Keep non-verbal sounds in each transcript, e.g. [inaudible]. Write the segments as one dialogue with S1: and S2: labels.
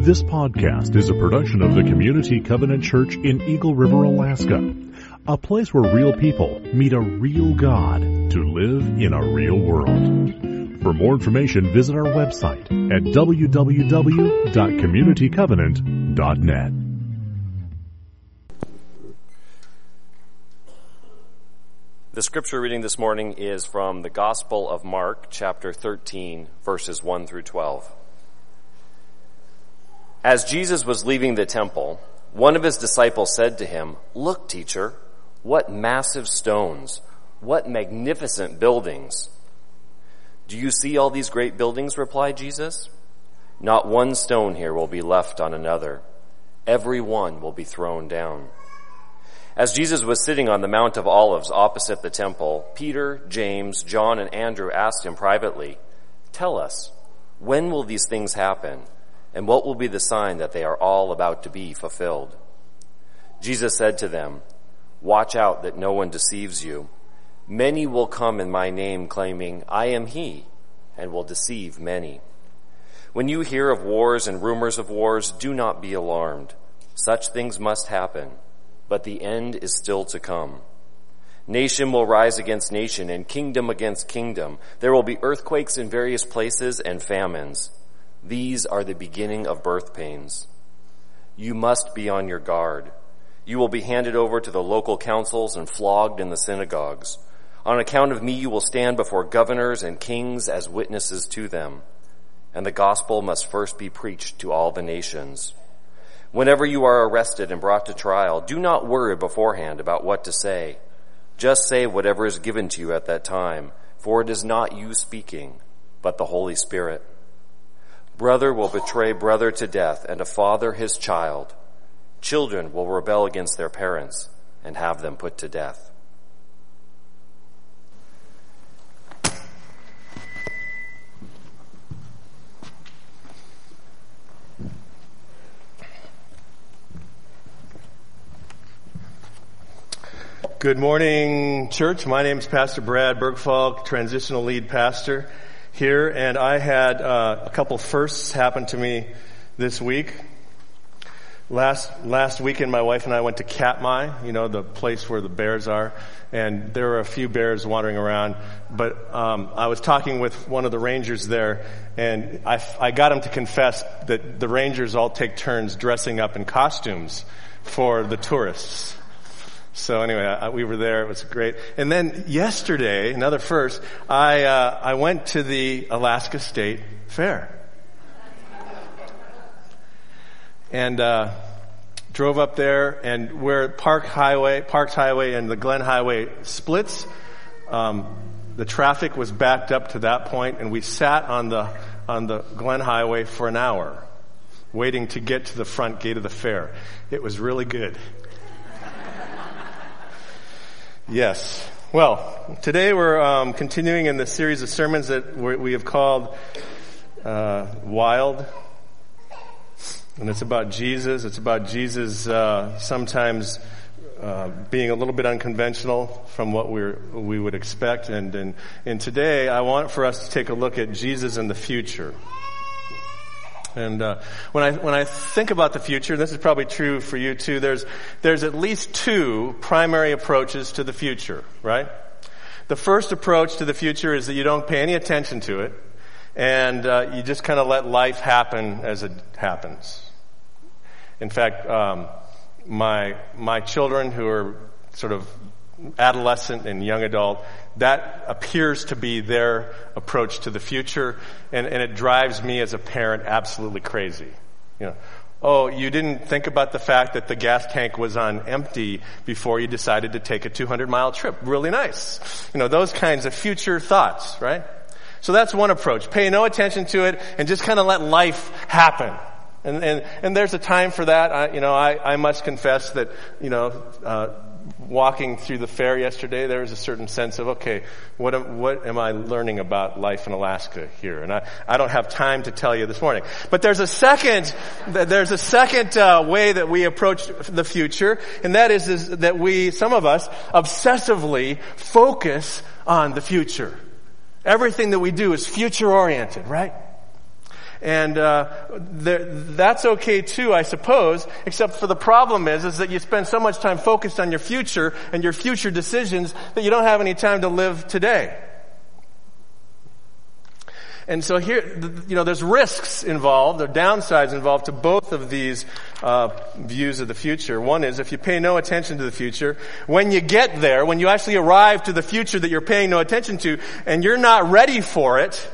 S1: This podcast is a production of the Community Covenant Church in Eagle River, Alaska. A place where real people meet a real God to live in a real world. For more information, visit our website at www.communitycovenant.net.
S2: The scripture reading this morning is from the Gospel of Mark, chapter 13, verses 1 through 12. As Jesus was leaving the temple, one of his disciples said to him, Look, teacher, what massive stones, what magnificent buildings. Do you see all these great buildings? replied Jesus. Not one stone here will be left on another. Every one will be thrown down. As Jesus was sitting on the Mount of Olives opposite the temple, Peter, James, John, and Andrew asked him privately, Tell us, when will these things happen? And what will be the sign that they are all about to be fulfilled? Jesus said to them, Watch out that no one deceives you. Many will come in my name claiming, I am he, and will deceive many. When you hear of wars and rumors of wars, do not be alarmed. Such things must happen but the end is still to come. Nation will rise against nation and kingdom against kingdom. There will be earthquakes in various places and famines. These are the beginning of birth pains. You must be on your guard. You will be handed over to the local councils and flogged in the synagogues. On account of me, you will stand before governors and kings as witnesses to them. And the gospel must first be preached to all the nations. Whenever you are arrested and brought to trial, do not worry beforehand about what to say. Just say whatever is given to you at that time, for it is not you speaking, but the Holy Spirit. Brother will betray brother to death, and a father his child. Children will rebel against their parents and have them put to death.
S3: Good morning, church. My name is Pastor Brad Bergfalk, transitional lead pastor here, and I had uh, a couple firsts happen to me this week. Last last weekend, my wife and I went to Katmai, you know, the place where the bears are, and there were a few bears wandering around. But um, I was talking with one of the rangers there, and I, I got him to confess that the rangers all take turns dressing up in costumes for the tourists. So anyway, I, we were there. It was great. And then yesterday, another first, I uh, I went to the Alaska State Fair and uh, drove up there. And where Park Highway, Parks Highway, and the Glenn Highway splits, um, the traffic was backed up to that point, and we sat on the on the Glenn Highway for an hour, waiting to get to the front gate of the fair. It was really good. Yes. Well, today we're um, continuing in the series of sermons that we have called uh, Wild. And it's about Jesus. It's about Jesus uh, sometimes uh, being a little bit unconventional from what we we would expect. And, and, and today I want for us to take a look at Jesus in the future. And uh, when I when I think about the future, this is probably true for you too. There's there's at least two primary approaches to the future, right? The first approach to the future is that you don't pay any attention to it, and uh, you just kind of let life happen as it happens. In fact, um, my my children who are sort of adolescent and young adult, that appears to be their approach to the future, and, and it drives me as a parent absolutely crazy. You know, oh, you didn't think about the fact that the gas tank was on empty before you decided to take a 200 mile trip. Really nice. You know, those kinds of future thoughts, right? So that's one approach. Pay no attention to it and just kind of let life happen. And, and, and there's a time for that. I, you know, I, I must confess that, you know, uh, walking through the fair yesterday, there was a certain sense of, okay, what am, what am I learning about life in Alaska here? And I, I don't have time to tell you this morning. But there's a second, there's a second uh, way that we approach the future, and that is, is that we, some of us, obsessively focus on the future. Everything that we do is future oriented, right? And uh, that's okay too, I suppose, except for the problem is, is that you spend so much time focused on your future and your future decisions that you don't have any time to live today. And so here, you know, there's risks involved, there are downsides involved to both of these uh, views of the future. One is if you pay no attention to the future, when you get there, when you actually arrive to the future that you're paying no attention to, and you're not ready for it,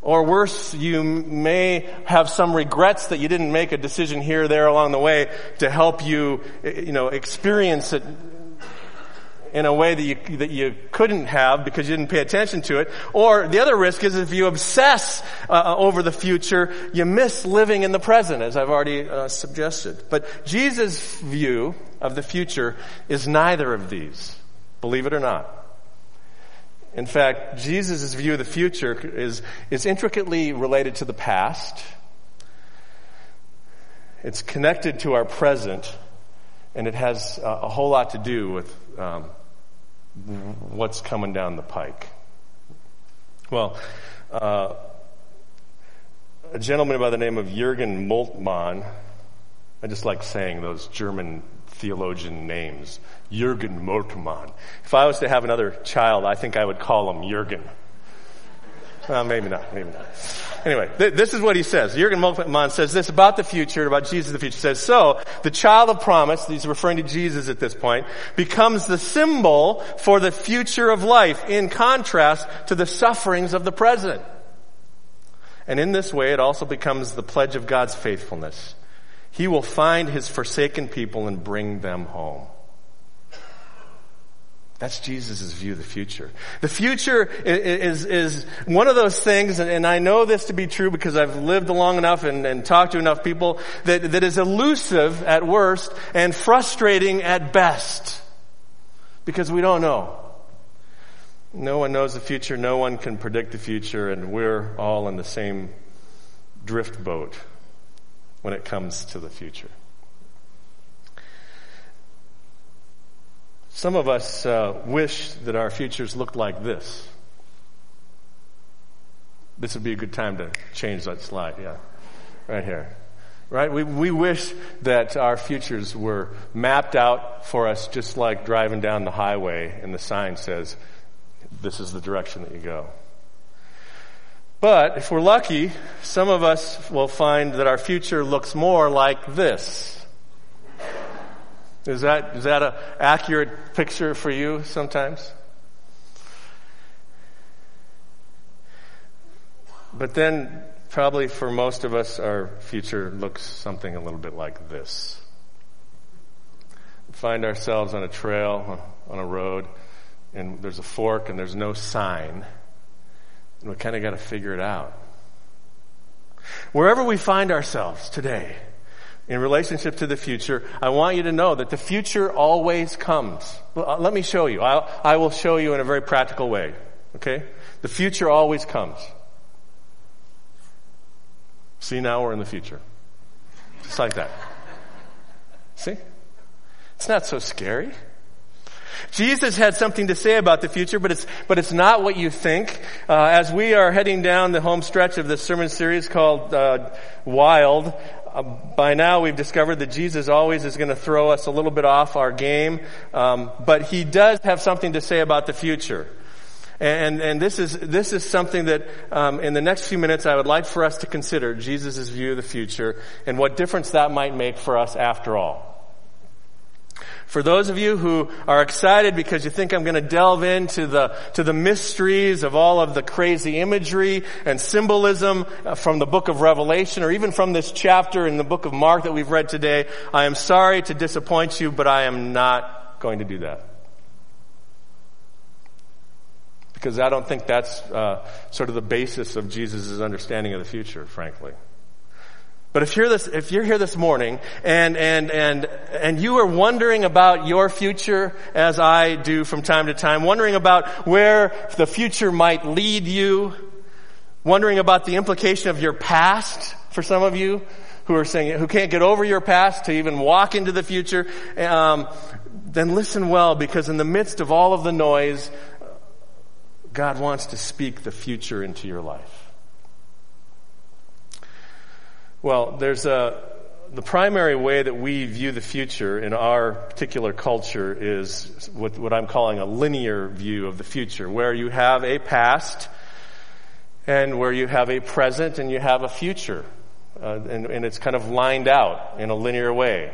S3: or worse, you may have some regrets that you didn't make a decision here or there along the way to help you, you know, experience it in a way that you, that you couldn't have because you didn't pay attention to it. Or the other risk is if you obsess uh, over the future, you miss living in the present, as I've already uh, suggested. But Jesus' view of the future is neither of these, believe it or not. In fact, Jesus' view of the future is, is intricately related to the past. It's connected to our present, and it has a, a whole lot to do with um, what's coming down the pike. Well, uh, a gentleman by the name of Jurgen Moltmann, I just like saying those German theologian names. Jurgen Moltmann. If I was to have another child, I think I would call him Jurgen. Well, maybe not, maybe not. Anyway, th- this is what he says. Jürgen Moltmann says this about the future, about Jesus the future. He says, so, the child of promise, he's referring to Jesus at this point, becomes the symbol for the future of life in contrast to the sufferings of the present. And in this way, it also becomes the pledge of God's faithfulness. He will find his forsaken people and bring them home. That's Jesus' view of the future. The future is, is, one of those things, and I know this to be true because I've lived long enough and, and talked to enough people, that, that is elusive at worst and frustrating at best. Because we don't know. No one knows the future, no one can predict the future, and we're all in the same drift boat when it comes to the future. Some of us uh, wish that our futures looked like this. This would be a good time to change that slide, yeah. Right here. Right? We, we wish that our futures were mapped out for us just like driving down the highway and the sign says, this is the direction that you go. But if we're lucky, some of us will find that our future looks more like this. Is that, is that an accurate picture for you sometimes? But then, probably for most of us, our future looks something a little bit like this. We find ourselves on a trail, on a road, and there's a fork and there's no sign. And we kind of got to figure it out. Wherever we find ourselves today, in relationship to the future, I want you to know that the future always comes. Uh, let me show you. I'll, I will show you in a very practical way. Okay? The future always comes. See, now we're in the future. Just like that. See? It's not so scary. Jesus had something to say about the future, but it's, but it's not what you think. Uh, as we are heading down the home stretch of this sermon series called uh, Wild, uh, by now we've discovered that Jesus always is going to throw us a little bit off our game, um, but he does have something to say about the future. And, and this is, this is something that, um, in the next few minutes I would like for us to consider Jesus' view of the future and what difference that might make for us after all. For those of you who are excited because you think I'm going to delve into the, to the mysteries of all of the crazy imagery and symbolism uh, from the book of Revelation or even from this chapter in the book of Mark that we've read today, I am sorry to disappoint you, but I am not going to do that. Because I don't think that's uh, sort of the basis of Jesus' understanding of the future, frankly. But if you're this, if you're here this morning and, and, and, and you are wondering about your future as I do from time to time, wondering about where the future might lead you, wondering about the implication of your past for some of you who are saying, who can't get over your past to even walk into the future, um, then listen well because in the midst of all of the noise, God wants to speak the future into your life. Well, there's a, the primary way that we view the future in our particular culture is what, what I'm calling a linear view of the future, where you have a past and where you have a present and you have a future. Uh, and, and, it's kind of lined out in a linear way.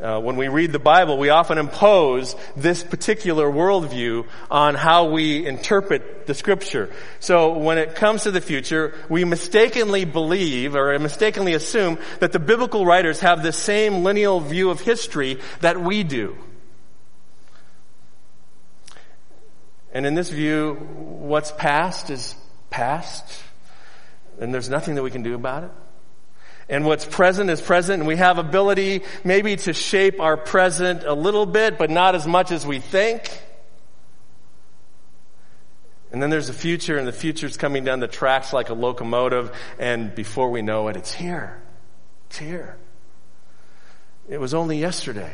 S3: Uh, when we read the Bible, we often impose this particular worldview on how we interpret the scripture. So when it comes to the future, we mistakenly believe or mistakenly assume that the biblical writers have the same lineal view of history that we do. And in this view, what's past is past, and there's nothing that we can do about it. And what's present is present, and we have ability maybe to shape our present a little bit, but not as much as we think. And then there's the future, and the future's coming down the tracks like a locomotive, and before we know it, it's here. It's here. It was only yesterday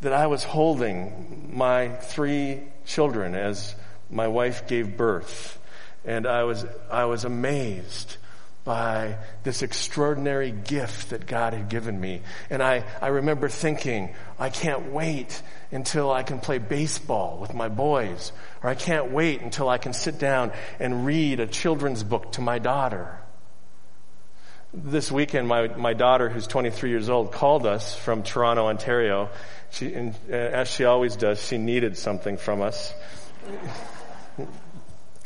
S3: that I was holding my three children as my wife gave birth. And I was, I was amazed by this extraordinary gift that God had given me. And I, I remember thinking, I can't wait until I can play baseball with my boys, or I can't wait until I can sit down and read a children's book to my daughter. This weekend, my, my daughter, who's 23 years old, called us from Toronto, Ontario. She, and, uh, as she always does, she needed something from us.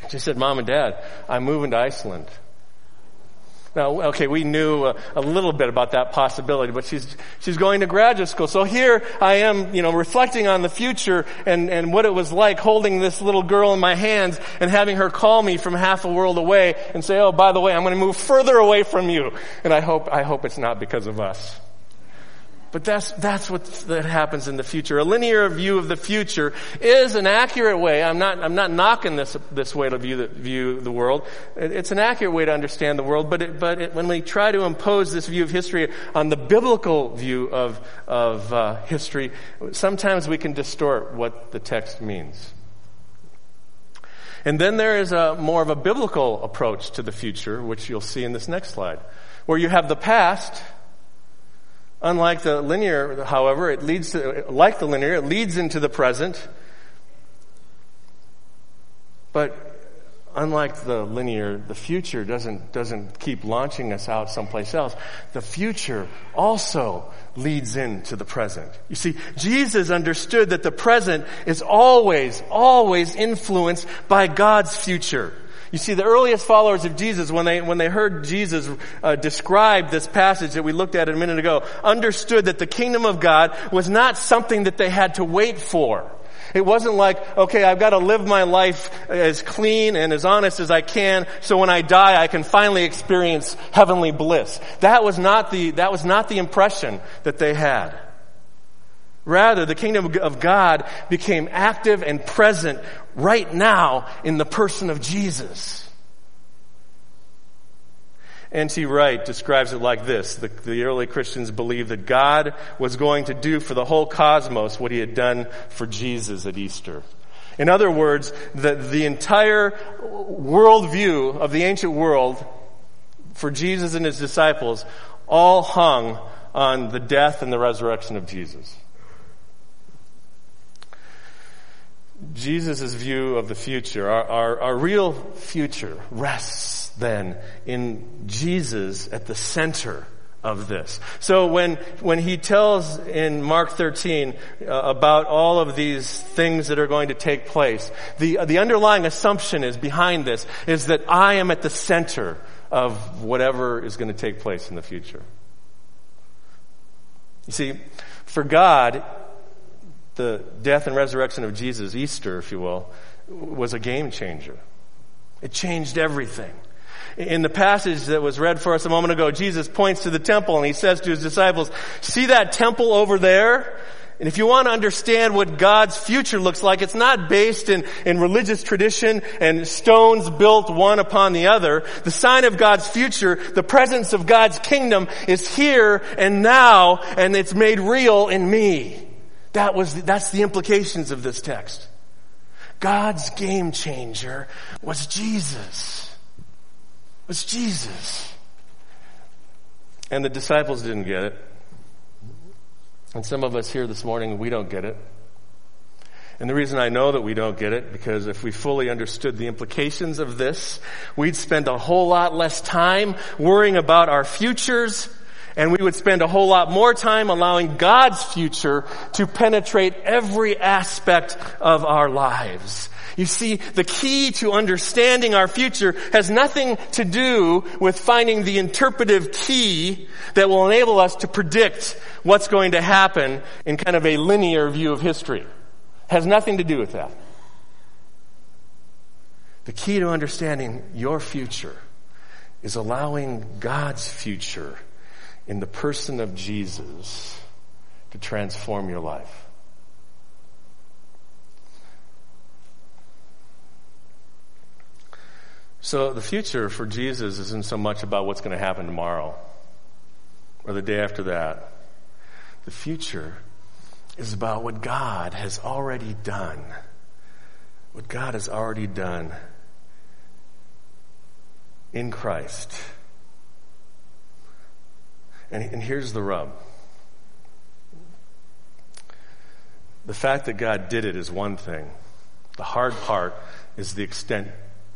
S3: She said, Mom and Dad, I'm moving to Iceland. Now, okay, we knew a, a, little bit about that possibility, but she's, she's going to graduate school. So here I am, you know, reflecting on the future and, and what it was like holding this little girl in my hands and having her call me from half a world away and say, oh, by the way, I'm going to move further away from you. And I hope, I hope it's not because of us. But that's, that's what that happens in the future. A linear view of the future is an accurate way. I'm not, I'm not knocking this, this way to view the, view the world. It's an accurate way to understand the world, but it, but it, when we try to impose this view of history on the biblical view of, of uh, history, sometimes we can distort what the text means. And then there is a more of a biblical approach to the future, which you'll see in this next slide, where you have the past, Unlike the linear, however, it leads to, like the linear, it leads into the present. But unlike the linear, the future doesn't, doesn't keep launching us out someplace else. The future also leads into the present. You see, Jesus understood that the present is always, always influenced by God's future. You see, the earliest followers of Jesus, when they, when they heard Jesus uh, describe this passage that we looked at a minute ago, understood that the kingdom of God was not something that they had to wait for. It wasn't like, okay, I've got to live my life as clean and as honest as I can, so when I die, I can finally experience heavenly bliss. That was not the, that was not the impression that they had. Rather, the kingdom of God became active and present right now in the person of Jesus. N.T. Wright describes it like this. The, the, early Christians believed that God was going to do for the whole cosmos what he had done for Jesus at Easter. In other words, that the entire worldview of the ancient world for Jesus and his disciples all hung on the death and the resurrection of Jesus. Jesus' view of the future, our, our, our, real future, rests then in Jesus at the center of this. So when, when he tells in Mark 13 uh, about all of these things that are going to take place, the, the underlying assumption is behind this is that I am at the center of whatever is going to take place in the future. You see, for God, the death and resurrection of Jesus, Easter, if you will, was a game changer. It changed everything. In the passage that was read for us a moment ago, Jesus points to the temple and he says to his disciples, see that temple over there? And if you want to understand what God's future looks like, it's not based in, in religious tradition and stones built one upon the other. The sign of God's future, the presence of God's kingdom is here and now, and it's made real in me. That was, that's the implications of this text. God's game changer was Jesus. Was Jesus. And the disciples didn't get it. And some of us here this morning, we don't get it. And the reason I know that we don't get it, because if we fully understood the implications of this, we'd spend a whole lot less time worrying about our futures, and we would spend a whole lot more time allowing God's future to penetrate every aspect of our lives. You see, the key to understanding our future has nothing to do with finding the interpretive key that will enable us to predict what's going to happen in kind of a linear view of history. It Has nothing to do with that. The key to understanding your future is allowing God's future in the person of Jesus to transform your life. So the future for Jesus isn't so much about what's going to happen tomorrow or the day after that. The future is about what God has already done. What God has already done in Christ. And, and here's the rub. The fact that God did it is one thing. The hard part is the extent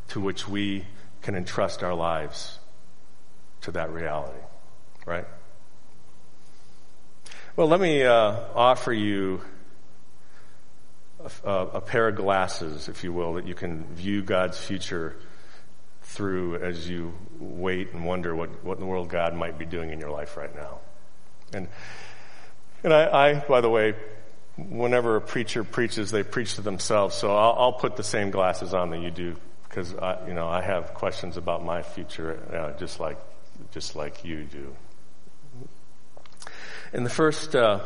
S3: to which we can entrust our lives to that reality, right? Well, let me uh, offer you a, a, pair of glasses, if you will, that you can view God's future through as you wait and wonder what, what in the world God might be doing in your life right now. And, and I, I by the way, whenever a preacher preaches, they preach to themselves, so I'll, I'll put the same glasses on that you do because I, you know, I have questions about my future, uh, just like, just like you do. And the first, uh,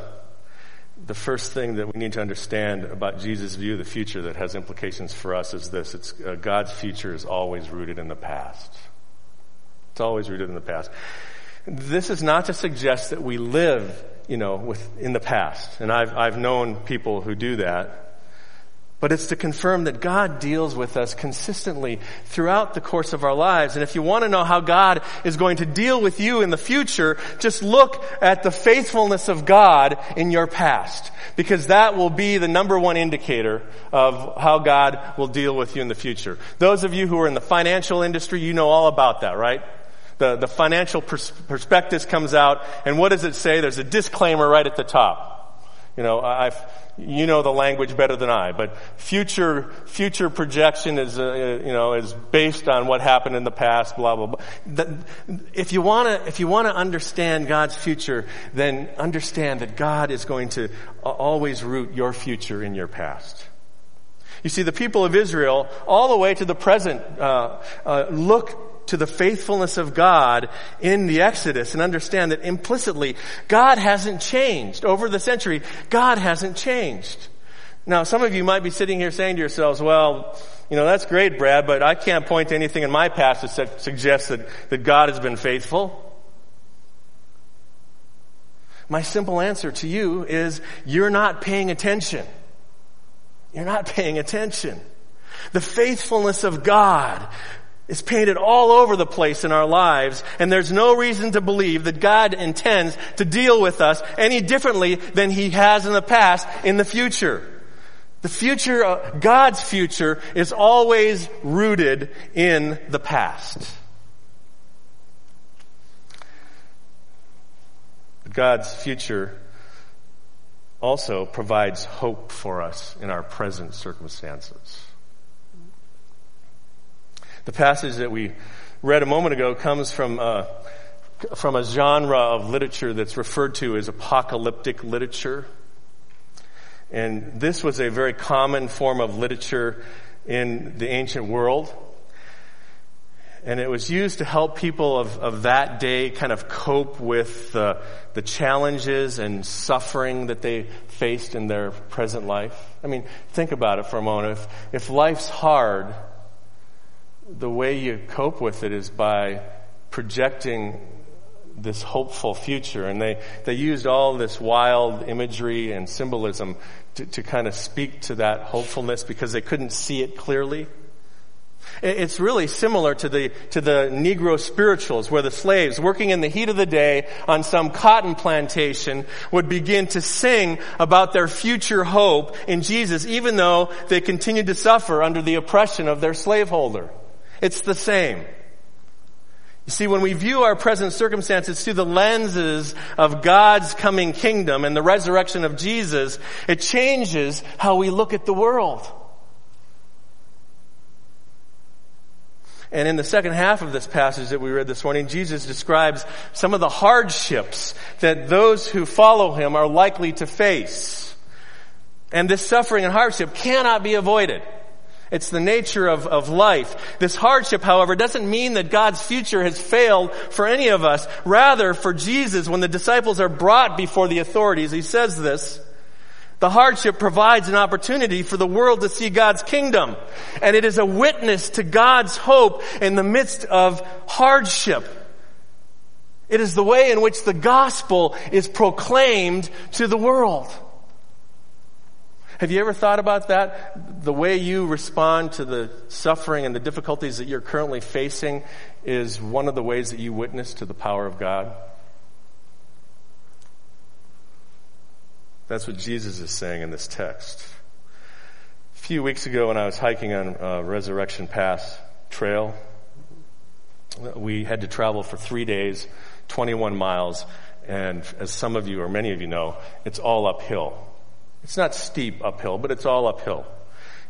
S3: the first thing that we need to understand about Jesus' view of the future that has implications for us is this: it's uh, God's future is always rooted in the past. It's always rooted in the past. This is not to suggest that we live, you know, with, in the past. And I've, I've known people who do that but it's to confirm that God deals with us consistently throughout the course of our lives. And if you want to know how God is going to deal with you in the future, just look at the faithfulness of God in your past. Because that will be the number one indicator of how God will deal with you in the future. Those of you who are in the financial industry, you know all about that, right? The, the financial pers- prospectus comes out, and what does it say? There's a disclaimer right at the top. You know, I've, you know the language better than I, but future, future projection is, uh, you know, is based on what happened in the past, blah, blah, blah. if you wanna, if you wanna understand God's future, then understand that God is going to always root your future in your past. You see, the people of Israel, all the way to the present, uh, uh, look to the faithfulness of God in the Exodus and understand that implicitly God hasn't changed. Over the century, God hasn't changed. Now, some of you might be sitting here saying to yourselves, well, you know, that's great, Brad, but I can't point to anything in my past that suggests that, that God has been faithful. My simple answer to you is you're not paying attention. You're not paying attention. The faithfulness of God is painted all over the place in our lives, and there's no reason to believe that God intends to deal with us any differently than He has in the past in the future. The future, uh, God's future is always rooted in the past. God's future also provides hope for us in our present circumstances. The passage that we read a moment ago comes from uh, from a genre of literature that's referred to as apocalyptic literature. And this was a very common form of literature in the ancient world. And it was used to help people of, of that day kind of cope with uh, the challenges and suffering that they faced in their present life. I mean, think about it for a moment. If, if life's hard, the way you cope with it is by projecting this hopeful future. And they, they used all this wild imagery and symbolism to, to kind of speak to that hopefulness because they couldn't see it clearly. It's really similar to the, to the Negro spirituals where the slaves working in the heat of the day on some cotton plantation would begin to sing about their future hope in Jesus even though they continued to suffer under the oppression of their slaveholder. It's the same. You see, when we view our present circumstances through the lenses of God's coming kingdom and the resurrection of Jesus, it changes how we look at the world. And in the second half of this passage that we read this morning, Jesus describes some of the hardships that those who follow him are likely to face. And this suffering and hardship cannot be avoided. It's the nature of, of life. This hardship, however, doesn't mean that God's future has failed for any of us. Rather, for Jesus, when the disciples are brought before the authorities, he says this, the hardship provides an opportunity for the world to see God's kingdom. And it is a witness to God's hope in the midst of hardship. It is the way in which the gospel is proclaimed to the world. Have you ever thought about that? The way you respond to the suffering and the difficulties that you're currently facing is one of the ways that you witness to the power of God? That's what Jesus is saying in this text. A few weeks ago when I was hiking on uh, Resurrection Pass Trail, we had to travel for three days, 21 miles, and as some of you or many of you know, it's all uphill. It's not steep uphill, but it's all uphill.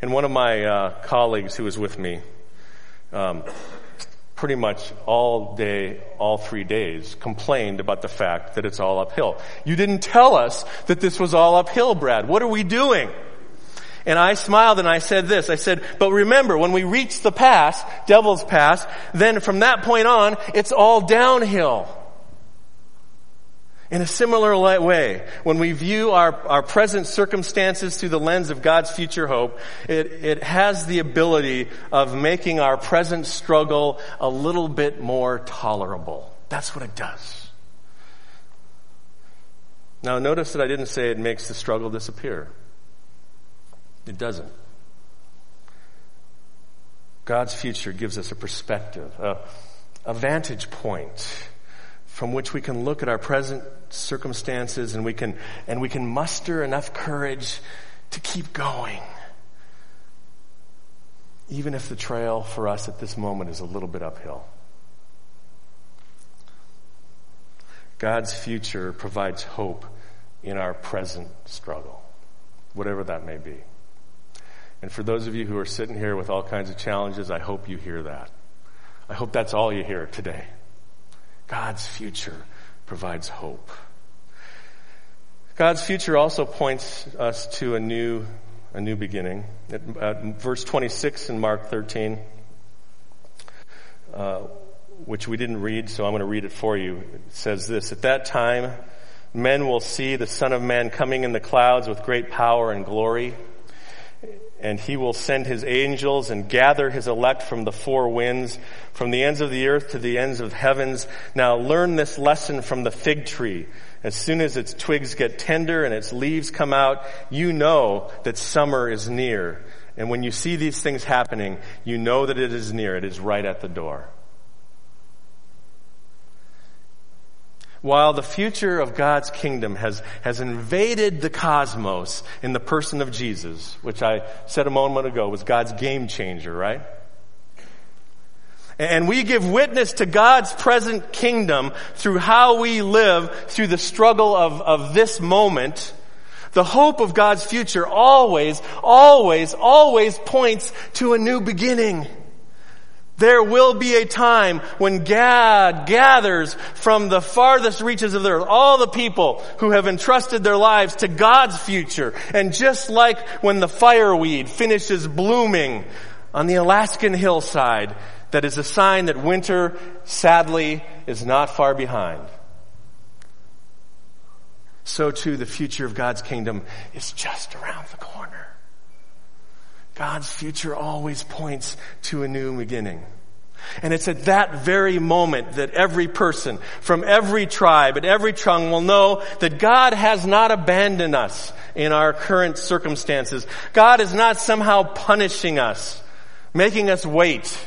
S3: And one of my uh, colleagues who was with me, um, pretty much all day, all three days, complained about the fact that it's all uphill. You didn't tell us that this was all uphill, Brad. What are we doing? And I smiled and I said this. I said, but remember, when we reach the pass, Devil's Pass, then from that point on, it's all downhill. In a similar way, when we view our, our present circumstances through the lens of God's future hope, it, it has the ability of making our present struggle a little bit more tolerable. That's what it does. Now notice that I didn't say it makes the struggle disappear. It doesn't. God's future gives us a perspective, a, a vantage point from which we can look at our present circumstances and we can, and we can muster enough courage to keep going. Even if the trail for us at this moment is a little bit uphill. God's future provides hope in our present struggle, whatever that may be. And for those of you who are sitting here with all kinds of challenges, I hope you hear that. I hope that's all you hear today. God's future provides hope. God's future also points us to a new, a new beginning. At, at verse 26 in Mark 13, uh, which we didn't read, so I'm going to read it for you. It says this, At that time, men will see the Son of Man coming in the clouds with great power and glory and he will send his angels and gather his elect from the four winds, from the ends of the earth to the ends of heavens. Now learn this lesson from the fig tree. As soon as its twigs get tender and its leaves come out, you know that summer is near. And when you see these things happening, you know that it is near. It is right at the door. While the future of God's kingdom has, has invaded the cosmos in the person of Jesus, which I said a moment ago was God's game changer, right? And we give witness to God's present kingdom through how we live through the struggle of, of this moment. The hope of God's future always, always, always points to a new beginning. There will be a time when God gathers from the farthest reaches of the earth all the people who have entrusted their lives to God's future. And just like when the fireweed finishes blooming on the Alaskan hillside, that is a sign that winter, sadly, is not far behind. So too the future of God's kingdom is just around the corner. God's future always points to a new beginning. And it's at that very moment that every person from every tribe and every tongue will know that God has not abandoned us in our current circumstances. God is not somehow punishing us making us wait,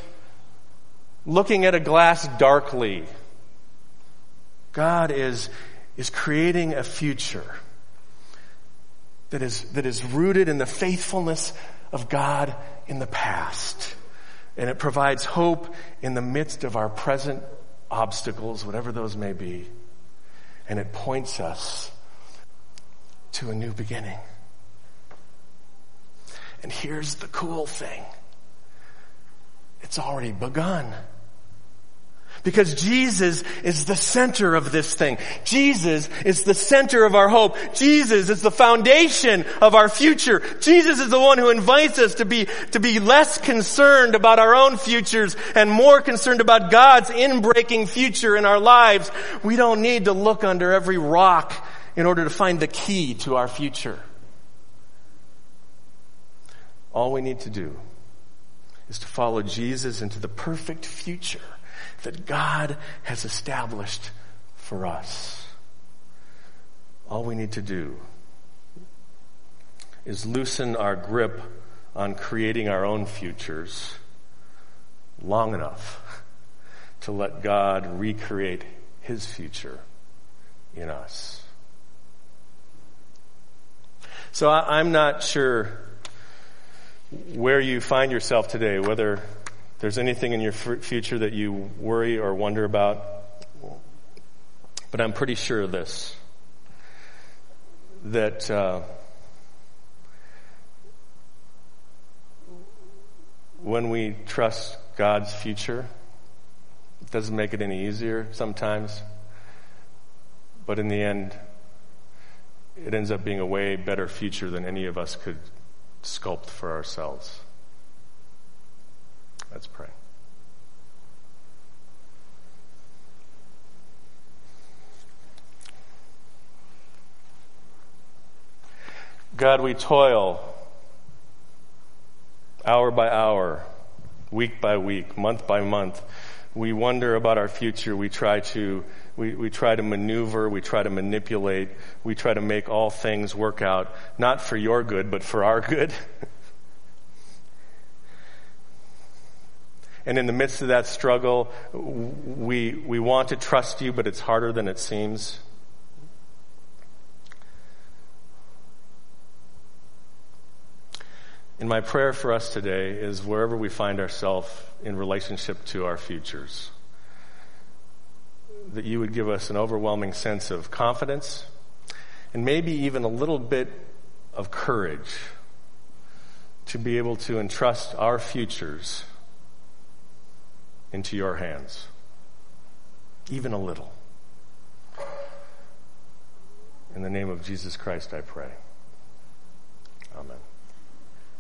S3: looking at a glass darkly. God is, is creating a future that is, that is rooted in the faithfulness of God in the past. And it provides hope in the midst of our present obstacles, whatever those may be. And it points us to a new beginning. And here's the cool thing. It's already begun. Because Jesus is the center of this thing. Jesus is the center of our hope. Jesus is the foundation of our future. Jesus is the one who invites us to be, to be less concerned about our own futures and more concerned about God's inbreaking future in our lives. We don't need to look under every rock in order to find the key to our future. All we need to do is to follow Jesus into the perfect future that God has established for us. All we need to do is loosen our grip on creating our own futures long enough to let God recreate his future in us. So I, am not sure where you find yourself today, whether there's anything in your future that you worry or wonder about. But I'm pretty sure of this that uh, when we trust God's future, it doesn't make it any easier sometimes, but in the end, it ends up being a way better future than any of us could sculpt for ourselves. Let's pray. God, we toil hour by hour, week by week, month by month. We wonder about our future. We try to, we, we try to maneuver. We try to manipulate. We try to make all things work out, not for your good, but for our good. [laughs] And in the midst of that struggle, we, we want to trust you, but it's harder than it seems. And my prayer for us today is wherever we find ourselves in relationship to our futures, that you would give us an overwhelming sense of confidence and maybe even a little bit of courage to be able to entrust our futures into your hands, even a little. In the name of Jesus Christ, I pray. Amen.